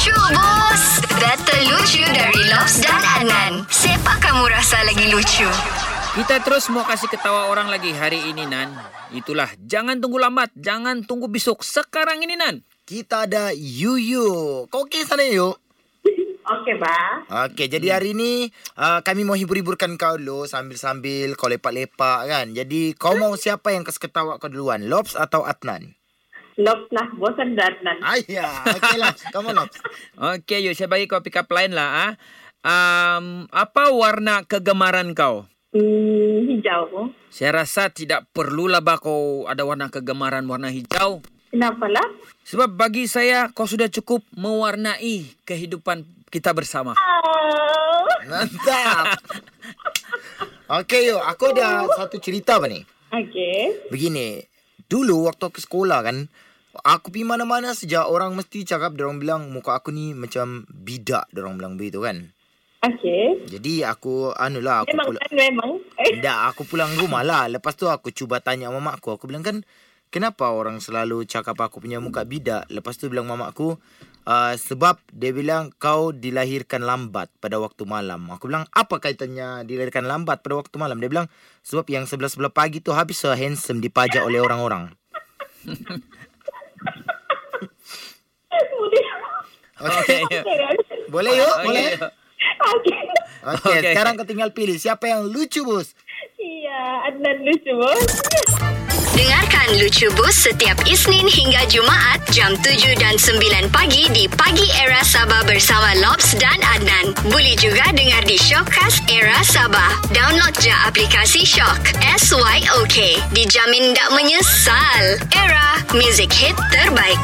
Lucu bos Data lucu dari Lobs dan Adnan Siapa kamu rasa lagi lucu? Kita terus mau kasih ketawa orang lagi hari ini Nan. Itulah jangan tunggu lambat, jangan tunggu besok. Sekarang ini Nan. Kita ada Yuyu. Kau okey sana Yu? Okey, bah. Okey, jadi hari ni uh, kami mau hibur-hiburkan kau dulu sambil-sambil kau lepak-lepak kan. Jadi kau mau siapa yang kes ketawa kau duluan? Lobs atau Adnan? Lobs lah. Bosan Adnan. Ayah, okey lah. Kamu Lobs. Okey, yuk saya bagi kau pick up line lah. Ah. Um, apa warna kegemaran kau? Hmm, hijau. Saya rasa tidak perlulah bah kau ada warna kegemaran warna hijau. Kenapa lah? Sebab bagi saya kau sudah cukup mewarnai kehidupan kita bersama. Oh. Mantap. Okey Yu, aku ada satu cerita apa ni? Okey. Begini, dulu waktu aku sekolah kan, aku pergi mana-mana sejak orang mesti cakap, orang bilang muka aku ni macam bidak, orang bilang begitu kan. Okey. Jadi aku, anulah, aku Memang pula, kan memang. Tak, aku pulang rumah lah. Lepas tu aku cuba tanya mamak aku, aku bilang kan, kenapa orang selalu cakap aku punya muka bidak? Lepas tu bilang mamak aku, uh, sebab dia bilang kau dilahirkan lambat pada waktu malam. Aku bilang, apa kaitannya dilahirkan lambat pada waktu malam? Dia bilang, sebab yang sebelah-sebelah pagi tu habis so handsome dipajak oleh orang-orang. Boleh. Okey. Boleh yuk? Okey, Boleh? Okey, Okey. Okey. sekarang kau tinggal pilih siapa yang lucu bos. Ya, Adnan lucu, bos. Dengarkan Lucu Bos setiap Isnin hingga Jumaat jam 7 dan 9 pagi di Pagi Era Sabah bersama Lobs dan Adnan. Boleh juga dengar di Shockcast Era Sabah. Download je aplikasi Shock. S-Y-O-K. Dijamin tak menyesal. Era, music hit terbaik.